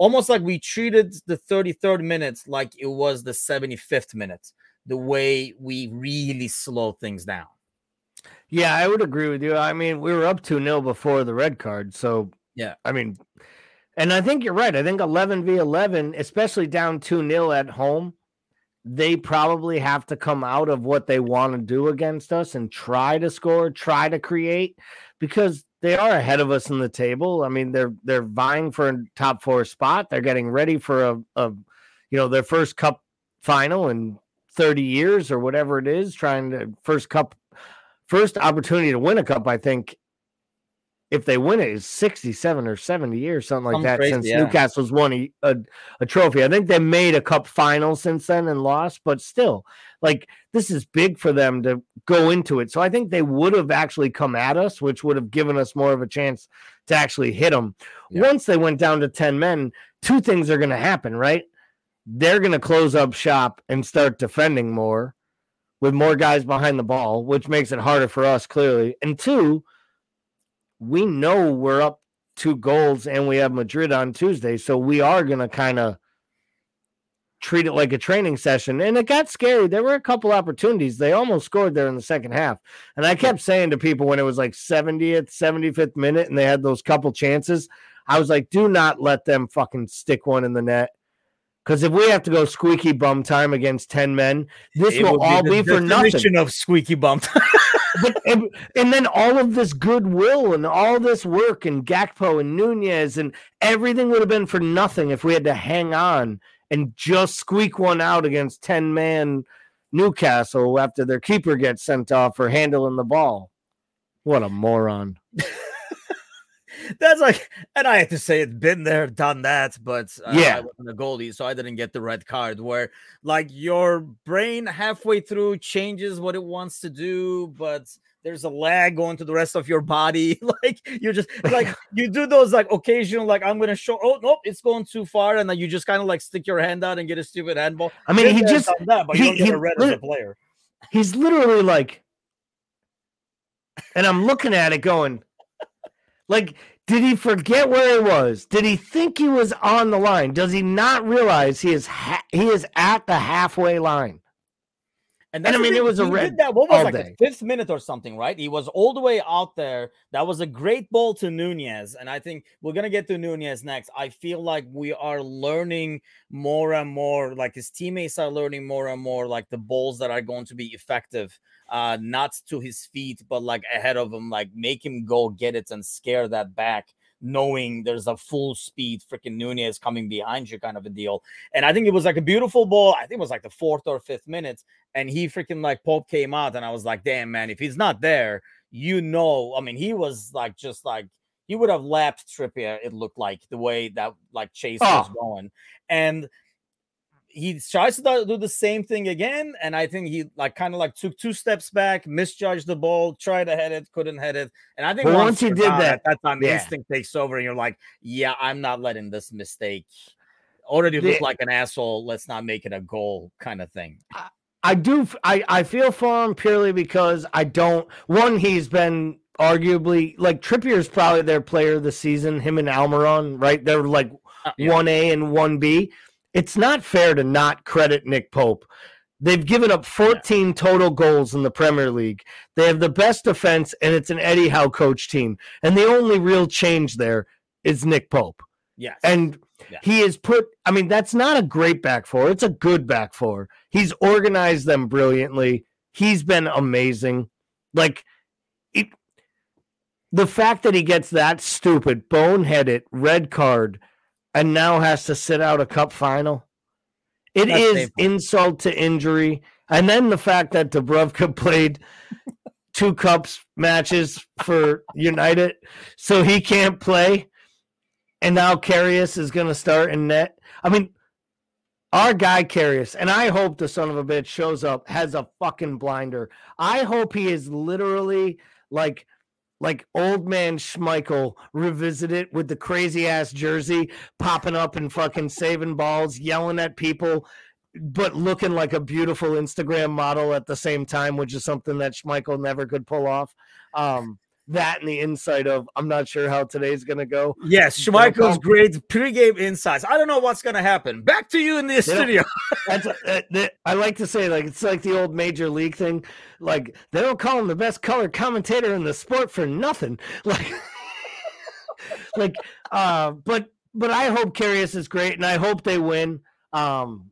almost like we treated the 33rd minute like it was the 75th minute, the way we really slow things down. Yeah, I would agree with you. I mean, we were up 2 0 before the red card. So, yeah, I mean, and I think you're right. I think 11 v 11, especially down 2 0 at home, they probably have to come out of what they want to do against us and try to score, try to create because they are ahead of us in the table. I mean, they're they're vying for a top four spot. They're getting ready for a, a you know, their first cup final in 30 years or whatever it is, trying to first cup first opportunity to win a cup, I think, if they win it, is 67 or 70 years, something like that, crazy, since yeah. Newcastle's won a, a, a, trophy. I think they made a cup final since then and lost, but still, like this is big for them to go into it. So I think they would have actually come at us, which would have given us more of a chance to actually hit them. Yeah. Once they went down to 10 men, two things are going to happen, right? They're going to close up shop and start defending more with more guys behind the ball, which makes it harder for us, clearly. And two, we know we're up two goals and we have Madrid on Tuesday. So we are going to kind of treat it like a training session. And it got scary. There were a couple opportunities. They almost scored there in the second half. And I kept saying to people when it was like 70th, 75th minute and they had those couple chances, I was like, do not let them fucking stick one in the net. Because if we have to go squeaky bum time against 10 men, this it will all be, be for nothing. of squeaky bum but and, and, then all of this goodwill and all this work and Gakpo and Nunez and everything would have been for nothing if we had to hang on and just squeak one out against 10 man Newcastle after their keeper gets sent off for handling the ball. What a moron. That's like, and I have to say, it's been there, done that, but uh, yeah, I wasn't a goalie, so I didn't get the red card. Where like your brain halfway through changes what it wants to do, but there's a lag going to the rest of your body. like you're just like you do those like occasional, like I'm gonna show. Oh nope, it's going too far, and then you just kind of like stick your hand out and get a stupid handball. I mean, he just that, but he, you don't get a red as a player. He's literally like, and I'm looking at it going, like did he forget where he was? Did he think he was on the line? Does he not realize he is ha- he is at the halfway line? And, and I mean, it was a red. That what was like day. the fifth minute or something, right? He was all the way out there. That was a great ball to Nunez, and I think we're gonna get to Nunez next. I feel like we are learning more and more. Like his teammates are learning more and more. Like the balls that are going to be effective, uh, not to his feet, but like ahead of him. Like make him go get it and scare that back knowing there's a full speed freaking Nunez coming behind you kind of a deal. And I think it was like a beautiful ball. I think it was like the fourth or fifth minutes. And he freaking like Pope came out, and I was like, damn, man, if he's not there, you know, I mean, he was like just like he would have lapped Trippier, it looked like the way that like Chase oh. was ah. going. And he tries to do the same thing again, and I think he like kind of like took two steps back, misjudged the ball, tried to head it, couldn't head it, and I think once, once he did that, that time yeah. instinct takes over, and you're like, yeah, I'm not letting this mistake already look like an asshole. Let's not make it a goal, kind of thing. I, I do. I I feel for him purely because I don't. One, he's been arguably like Trippier's probably their player of the season. Him and Almiron, right? They're like uh, one uh, yeah. A and one B it's not fair to not credit Nick Pope. They've given up 14 yeah. total goals in the Premier League. They have the best defense, and it's an Eddie Howe coach team. And the only real change there is Nick Pope. Yes. And yeah. he has put, I mean, that's not a great back four. It's a good back four. He's organized them brilliantly. He's been amazing. Like, it, the fact that he gets that stupid, boneheaded red card and now has to sit out a cup final. It That's is painful. insult to injury. And then the fact that Dubravka played two cups matches for United, so he can't play. And now Karius is going to start in net. I mean, our guy Karius, and I hope the son of a bitch shows up, has a fucking blinder. I hope he is literally like like old man Schmeichel revisited with the crazy ass jersey popping up and fucking saving balls, yelling at people, but looking like a beautiful Instagram model at the same time, which is something that Schmeichel never could pull off. Um, that and the insight of I'm not sure how today's gonna go. Yes, Schmeichel's great pregame insights. I don't know what's gonna happen. Back to you in the studio. That's uh, I like to say like it's like the old major league thing. Like they don't call him the best color commentator in the sport for nothing. Like, like, uh, but but I hope Karius is great, and I hope they win. Um,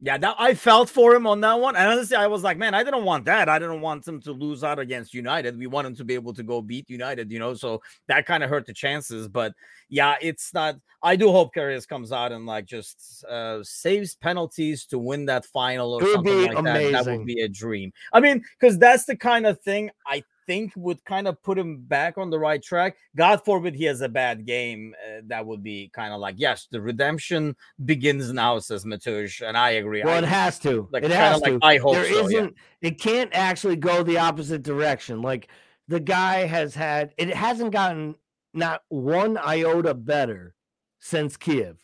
yeah, that I felt for him on that one. And honestly, I was like, man, I didn't want that. I didn't want him to lose out against United. We want him to be able to go beat United, you know. So that kind of hurt the chances. But yeah, it's not. I do hope Karius comes out and like just uh, saves penalties to win that final or something like amazing. that. That would be a dream. I mean, because that's the kind of thing I think would kind of put him back on the right track. God forbid he has a bad game. Uh, that would be kind of like, yes, the redemption begins now, says Matush. And I agree. Well, I, it has to. Like, it has to. Like, I hope there so, not yeah. it can't actually go the opposite direction. Like the guy has had, it hasn't gotten not one iota better since Kiev.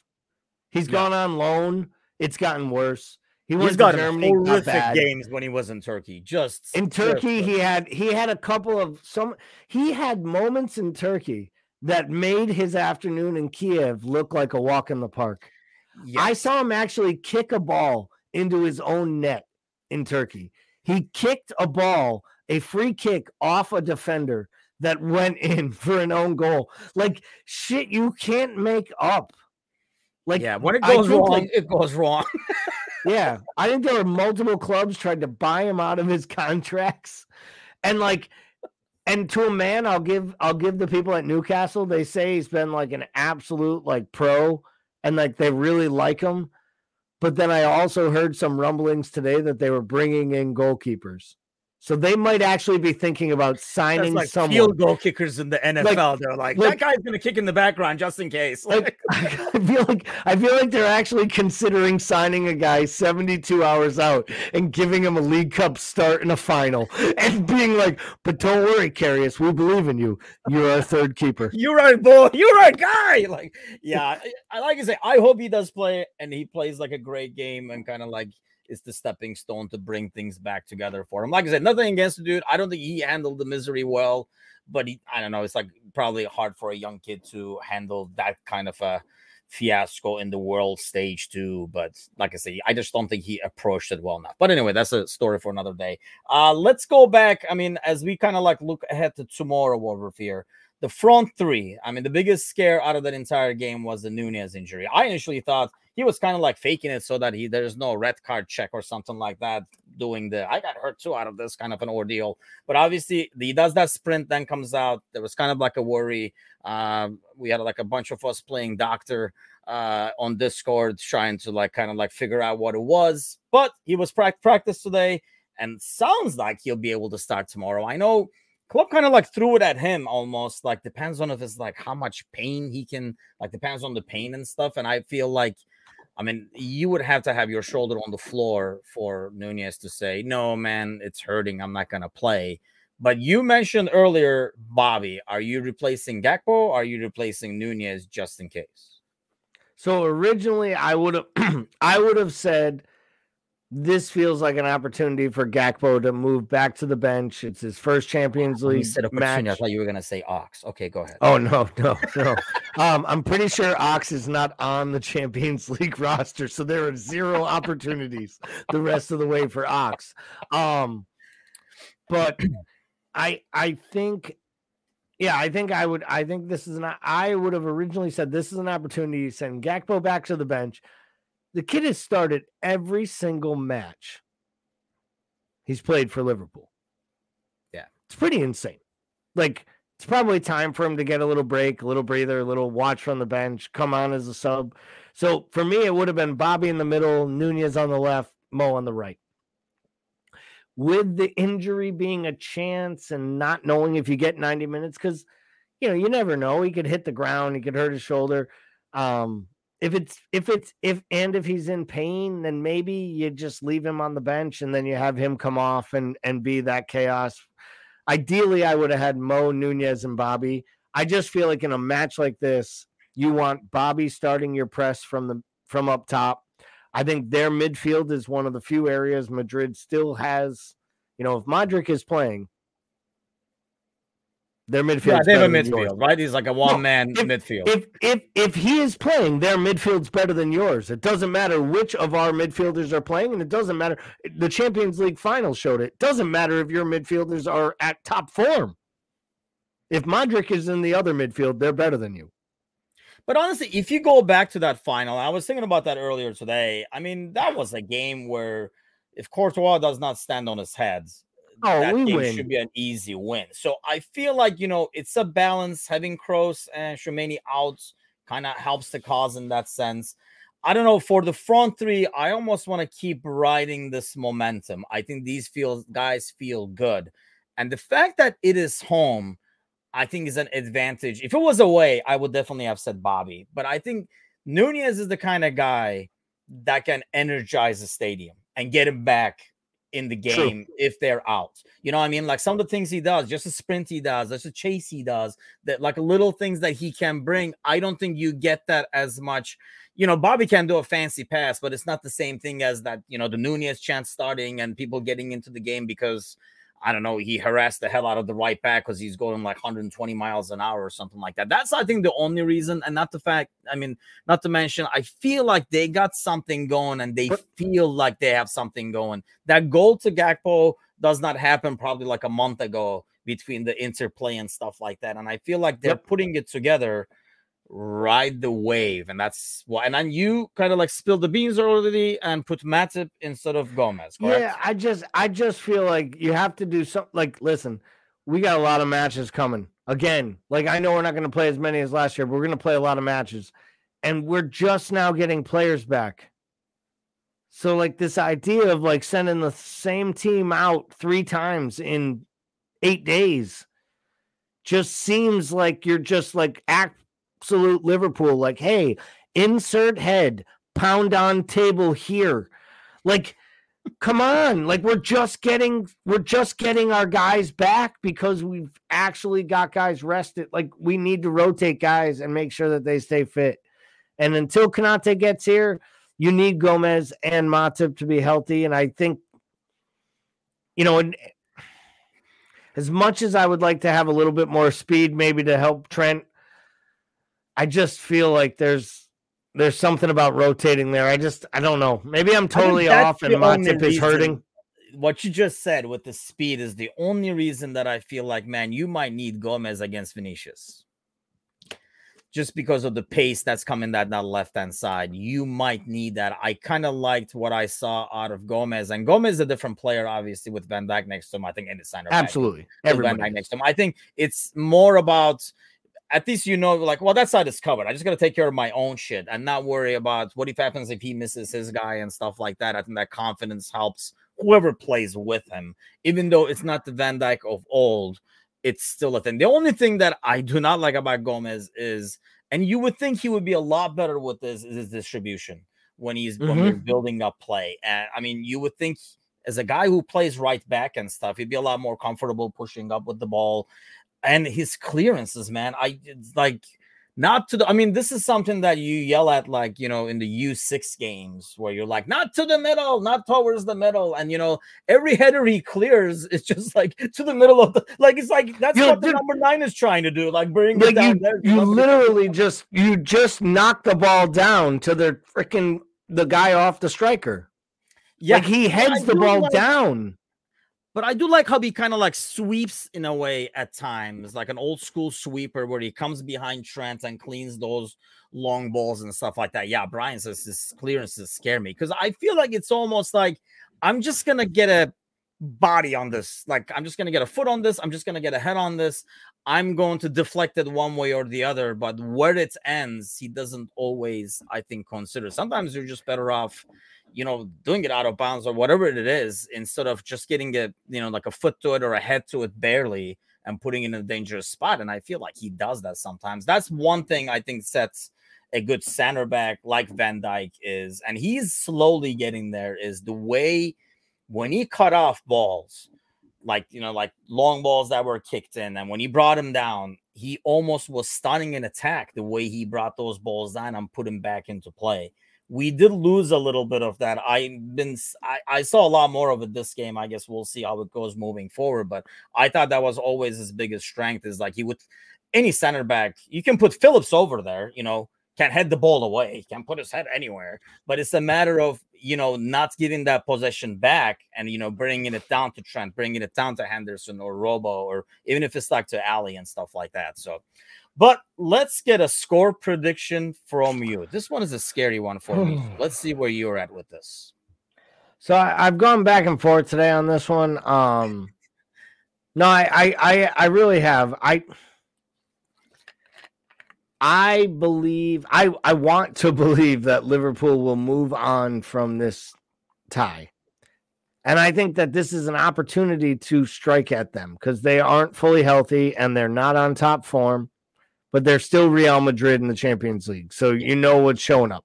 He's yeah. gone on loan. It's gotten worse. He was got Germany, horrific games when he was in Turkey. Just in Turkey, he had he had a couple of some. He had moments in Turkey that made his afternoon in Kiev look like a walk in the park. Yes. I saw him actually kick a ball into his own net in Turkey. He kicked a ball, a free kick off a defender that went in for an own goal. Like shit, you can't make up. Like yeah, when it goes wrong, like, it goes wrong. yeah, I think there were multiple clubs tried to buy him out of his contracts, and like, and to a man, I'll give I'll give the people at Newcastle. They say he's been like an absolute like pro, and like they really like him. But then I also heard some rumblings today that they were bringing in goalkeepers. So they might actually be thinking about signing like someone. Field goal kickers in the NFL. Like, they're like, like, that guy's going to kick in the background just in case. Like, I feel like I feel like they're actually considering signing a guy 72 hours out and giving him a League Cup start in a final, and being like, "But don't worry, Karius, we believe in you. You're our third keeper. You're right, boy. You're right, guy." Like, yeah, I like to say, I hope he does play and he plays like a great game and kind of like is the stepping stone to bring things back together for him. Like I said, nothing against the dude. I don't think he handled the misery well, but he, I don't know. It's like probably hard for a young kid to handle that kind of a fiasco in the world stage too. But like I say, I just don't think he approached it well enough. But anyway, that's a story for another day. Uh, let's go back. I mean, as we kind of like look ahead to tomorrow over here, the front three. I mean, the biggest scare out of that entire game was the Nunez injury. I initially thought he was kind of like faking it so that he there's no red card check or something like that. Doing the I got hurt too out of this kind of an ordeal. But obviously, he does that sprint, then comes out. There was kind of like a worry. Um, we had like a bunch of us playing doctor uh, on Discord trying to like kind of like figure out what it was. But he was pra- practice today and sounds like he'll be able to start tomorrow. I know Klopp kind of like threw it at him almost like depends on if it's like how much pain he can like depends on the pain and stuff. And I feel like I mean, you would have to have your shoulder on the floor for Nunez to say, no, man, it's hurting. I'm not going to play. But you mentioned earlier, Bobby, are you replacing Gakpo? are you replacing Nunez just in case? So originally, I would have, I would have said this feels like an opportunity for Gakpo to move back to the bench. It's his first Champions League said match. I thought you were going to say Ox. Okay, go ahead. Oh no, no, no. um, I'm pretty sure Ox is not on the Champions League roster, so there are zero opportunities the rest of the way for Ox. Um, but I I think yeah, I think I would. I think this is an. I would have originally said this is an opportunity to send Gakpo back to the bench the kid has started every single match he's played for Liverpool. Yeah. It's pretty insane. Like, it's probably time for him to get a little break, a little breather, a little watch from the bench, come on as a sub. So for me, it would have been Bobby in the middle, Nunez on the left, Mo on the right. With the injury being a chance and not knowing if you get 90 minutes, because you know, you never know. He could hit the ground, he could hurt his shoulder. Um, if it's if it's if and if he's in pain, then maybe you just leave him on the bench and then you have him come off and and be that chaos. Ideally, I would have had Mo Nunez and Bobby. I just feel like in a match like this, you want Bobby starting your press from the from up top. I think their midfield is one of the few areas Madrid still has. You know, if Modric is playing, their midfield. Yeah, they have a midfield, right? He's like a one man no, midfield. If if if he is playing, their midfield's better than yours. It doesn't matter which of our midfielders are playing, and it doesn't matter. The Champions League final showed it. it doesn't matter if your midfielders are at top form. If Modric is in the other midfield, they're better than you. But honestly, if you go back to that final, I was thinking about that earlier today. I mean, that was a game where if Courtois does not stand on his heads, Oh, that we game win. should be an easy win. So I feel like you know it's a balance. Having Kroos and Tchouameni out kind of helps the cause in that sense. I don't know for the front three. I almost want to keep riding this momentum. I think these feel guys feel good, and the fact that it is home, I think is an advantage. If it was away, I would definitely have said Bobby, but I think Nunez is the kind of guy that can energize the stadium and get him back in the game True. if they're out. You know what I mean? Like some of the things he does, just a sprint he does, just a chase he does, that like little things that he can bring. I don't think you get that as much. You know, Bobby can do a fancy pass, but it's not the same thing as that, you know, the Nunez chance starting and people getting into the game because I don't know, he harassed the hell out of the right back because he's going like 120 miles an hour or something like that. That's, I think, the only reason, and not the fact, I mean, not to mention, I feel like they got something going and they feel like they have something going. That goal to Gakpo does not happen probably like a month ago between the interplay and stuff like that. And I feel like they're yep. putting it together ride the wave, and that's why. And then you kind of like spilled the beans already and put Matip instead of Gomez. Correct? Yeah, I just, I just feel like you have to do something. Like, listen, we got a lot of matches coming again. Like, I know we're not going to play as many as last year, but we're going to play a lot of matches, and we're just now getting players back. So, like this idea of like sending the same team out three times in eight days just seems like you're just like act absolute Liverpool, like, hey, insert head, pound on table here. Like, come on. Like, we're just getting we're just getting our guys back because we've actually got guys rested. Like, we need to rotate guys and make sure that they stay fit. And until Konate gets here, you need Gomez and Matip to be healthy. And I think, you know, and as much as I would like to have a little bit more speed, maybe to help Trent I just feel like there's there's something about rotating there. I just I don't know. Maybe I'm totally off and Matip is hurting. What you just said with the speed is the only reason that I feel like, man, you might need Gomez against Vinicius. Just because of the pace that's coming that, that left hand side, you might need that. I kind of liked what I saw out of Gomez, and Gomez is a different player, obviously, with Van Dijk next to him. I think in the center, absolutely, Van Dijk next to him. I think it's more about at least you know, like, well, that side is covered. I just got to take care of my own shit and not worry about what if happens if he misses his guy and stuff like that. I think that confidence helps whoever plays with him, even though it's not the Van Dijk of old. It's still a thing. The only thing that I do not like about Gomez is, and you would think he would be a lot better with this, is his distribution when he's mm-hmm. when you're building up play. And I mean, you would think as a guy who plays right back and stuff, he'd be a lot more comfortable pushing up with the ball and his clearances, man. I like not to the I mean, this is something that you yell at like you know in the U6 games where you're like, not to the middle, not towards the middle. And you know, every header he clears is just like to the middle of the like it's like that's you what the number nine is trying to do, like bring like it down you, there. You literally just you just knock the ball down to the freaking the guy off the striker. Yeah, like he heads the ball like, down. But I do like how he kind of like sweeps in a way at times, like an old school sweeper where he comes behind Trent and cleans those long balls and stuff like that. Yeah, Brian says his clearances scare me because I feel like it's almost like I'm just gonna get a body on this. Like I'm just gonna get a foot on this. I'm just gonna get a head on this. I'm going to deflect it one way or the other. But where it ends, he doesn't always, I think, consider. Sometimes you're just better off you know, doing it out of bounds or whatever it is, instead of just getting it, you know, like a foot to it or a head to it barely and putting it in a dangerous spot. And I feel like he does that sometimes. That's one thing I think sets a good center back like Van Dijk is, and he's slowly getting there, is the way when he cut off balls, like you know, like long balls that were kicked in, and when he brought him down, he almost was stunning an attack the way he brought those balls down and put him back into play we did lose a little bit of that. I've been I, I saw a lot more of it this game. I guess we'll see how it goes moving forward. But I thought that was always his biggest strength is like he would any center back, you can put Phillips over there, you know, can't head the ball away, can't put his head anywhere. But it's a matter of you know not giving that possession back and you know bringing it down to Trent, bringing it down to Henderson or Robo, or even if it's like to Ali and stuff like that. So but let's get a score prediction from you. This one is a scary one for me. Let's see where you're at with this. So I, have gone back and forth today on this one. Um, no, I, I, I, I really have. I, I believe. I, I want to believe that Liverpool will move on from this tie. And I think that this is an opportunity to strike at them because they aren't fully healthy and they're not on top form but they're still Real Madrid in the Champions League. So you know what's showing up.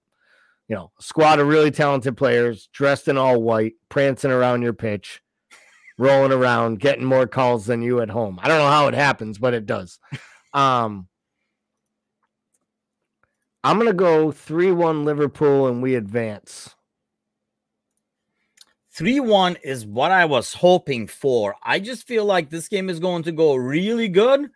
You know, squad of really talented players dressed in all white, prancing around your pitch, rolling around, getting more calls than you at home. I don't know how it happens, but it does. Um, I'm going to go 3 1 Liverpool and we advance. 3 1 is what I was hoping for. I just feel like this game is going to go really good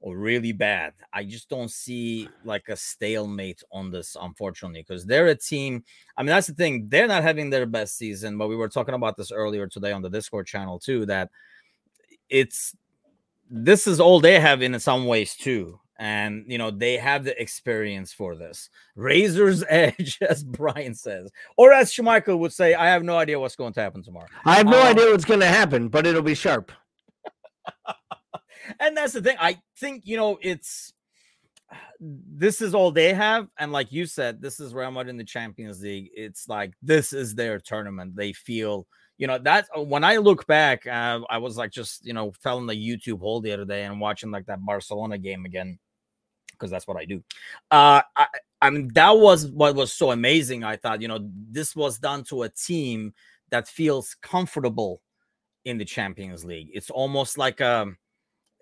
or really bad. I just don't see like a stalemate on this, unfortunately, because they're a team. I mean, that's the thing. They're not having their best season, but we were talking about this earlier today on the Discord channel too. That it's this is all they have in some ways too. And you know, they have the experience for this. Razor's edge, as Brian says, or as Schmeichel would say, I have no idea what's going to happen tomorrow. I have no um, idea what's going to happen, but it'll be sharp and that's the thing. I think you know it's this is all they have, and like you said, this is Real Madrid in the Champions League. It's like this is their tournament. They feel you know that uh, when I look back, uh, I was like just you know fell in the YouTube hole the other day and watching like that Barcelona game again because that's what I do. Uh, I, I mean that was what was so amazing. I thought you know this was done to a team that feels comfortable in the Champions League. It's almost like a um,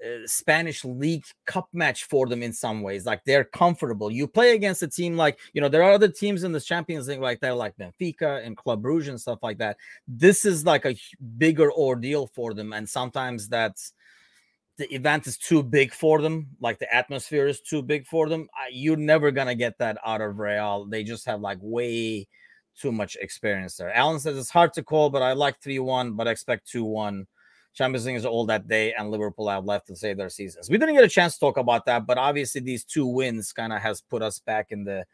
uh, Spanish League Cup match for them in some ways. Like they're comfortable. You play against a team like you know there are other teams in the Champions League like that, like Benfica and Club Brugge and stuff like that. This is like a bigger ordeal for them, and sometimes that's the event is too big for them, like the atmosphere is too big for them. You're never gonna get that out of Real. They just have like way too much experience there. Alan says it's hard to call, but I like 3 1, but I expect 2 1. Champions League is all that day, and Liverpool have left to save their seasons. We didn't get a chance to talk about that, but obviously these two wins kind of has put us back in the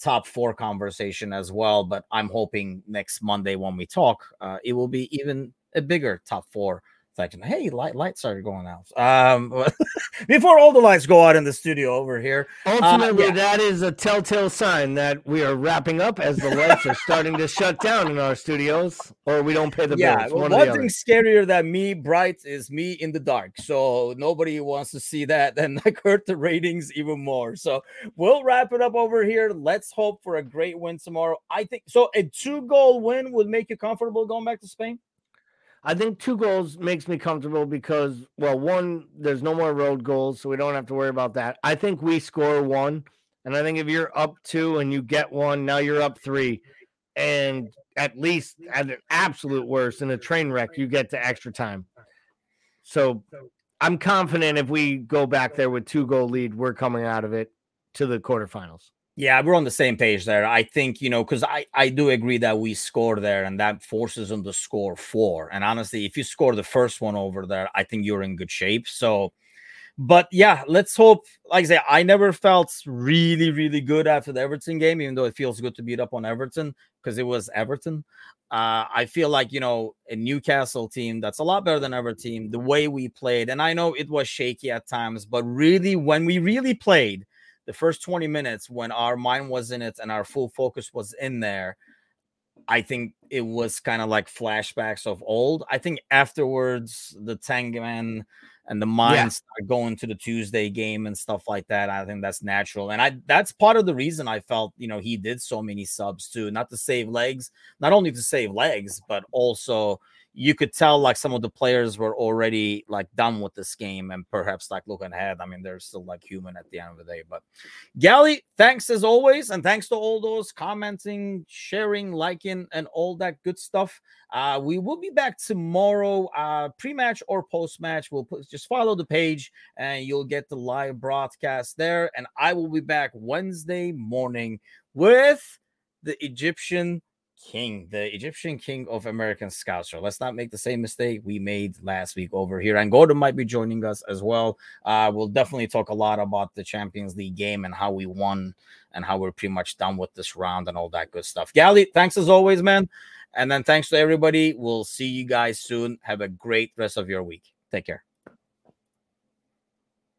top four conversation as well. But I'm hoping next Monday when we talk, uh, it will be even a bigger top four section. Hey, light lights are going out. Um, before all the lights go out in the studio over here. Ultimately, uh, yeah. that is a telltale sign that we are wrapping up as the lights are starting to shut down in our studios, or we don't pay the yeah, bills. One, one thing scarier than me bright is me in the dark. So nobody wants to see that and like hurt the ratings even more. So we'll wrap it up over here. Let's hope for a great win tomorrow. I think so. A two goal win would make you comfortable going back to Spain. I think two goals makes me comfortable because, well, one, there's no more road goals, so we don't have to worry about that. I think we score one, and I think if you're up two and you get one, now you're up three, and at least at an absolute worst in a train wreck, you get to extra time. So I'm confident if we go back there with two goal lead, we're coming out of it to the quarterfinals. Yeah, we're on the same page there. I think, you know, because I, I do agree that we score there and that forces them to score four. And honestly, if you score the first one over there, I think you're in good shape. So, but yeah, let's hope. Like I say, I never felt really, really good after the Everton game, even though it feels good to beat up on Everton because it was Everton. Uh, I feel like, you know, a Newcastle team that's a lot better than ever team, the way we played. And I know it was shaky at times, but really, when we really played, the first 20 minutes when our mind was in it and our full focus was in there, I think it was kind of like flashbacks of old. I think afterwards, the Tangaman and the mind yeah. start going to the Tuesday game and stuff like that. I think that's natural. And I that's part of the reason I felt, you know, he did so many subs too, not to save legs, not only to save legs, but also you could tell like some of the players were already like done with this game and perhaps like looking ahead. I mean, they're still like human at the end of the day. But Gally, thanks as always, and thanks to all those commenting, sharing, liking, and all that good stuff. Uh, we will be back tomorrow, uh, pre-match or post-match. We'll put, just follow the page and you'll get the live broadcast there. And I will be back Wednesday morning with the Egyptian king, the Egyptian king of American Scouts. So let's not make the same mistake we made last week over here. And Gordon might be joining us as well. Uh, we'll definitely talk a lot about the Champions League game and how we won and how we're pretty much done with this round and all that good stuff. Gally, thanks as always, man. And then thanks to everybody. We'll see you guys soon. Have a great rest of your week. Take care.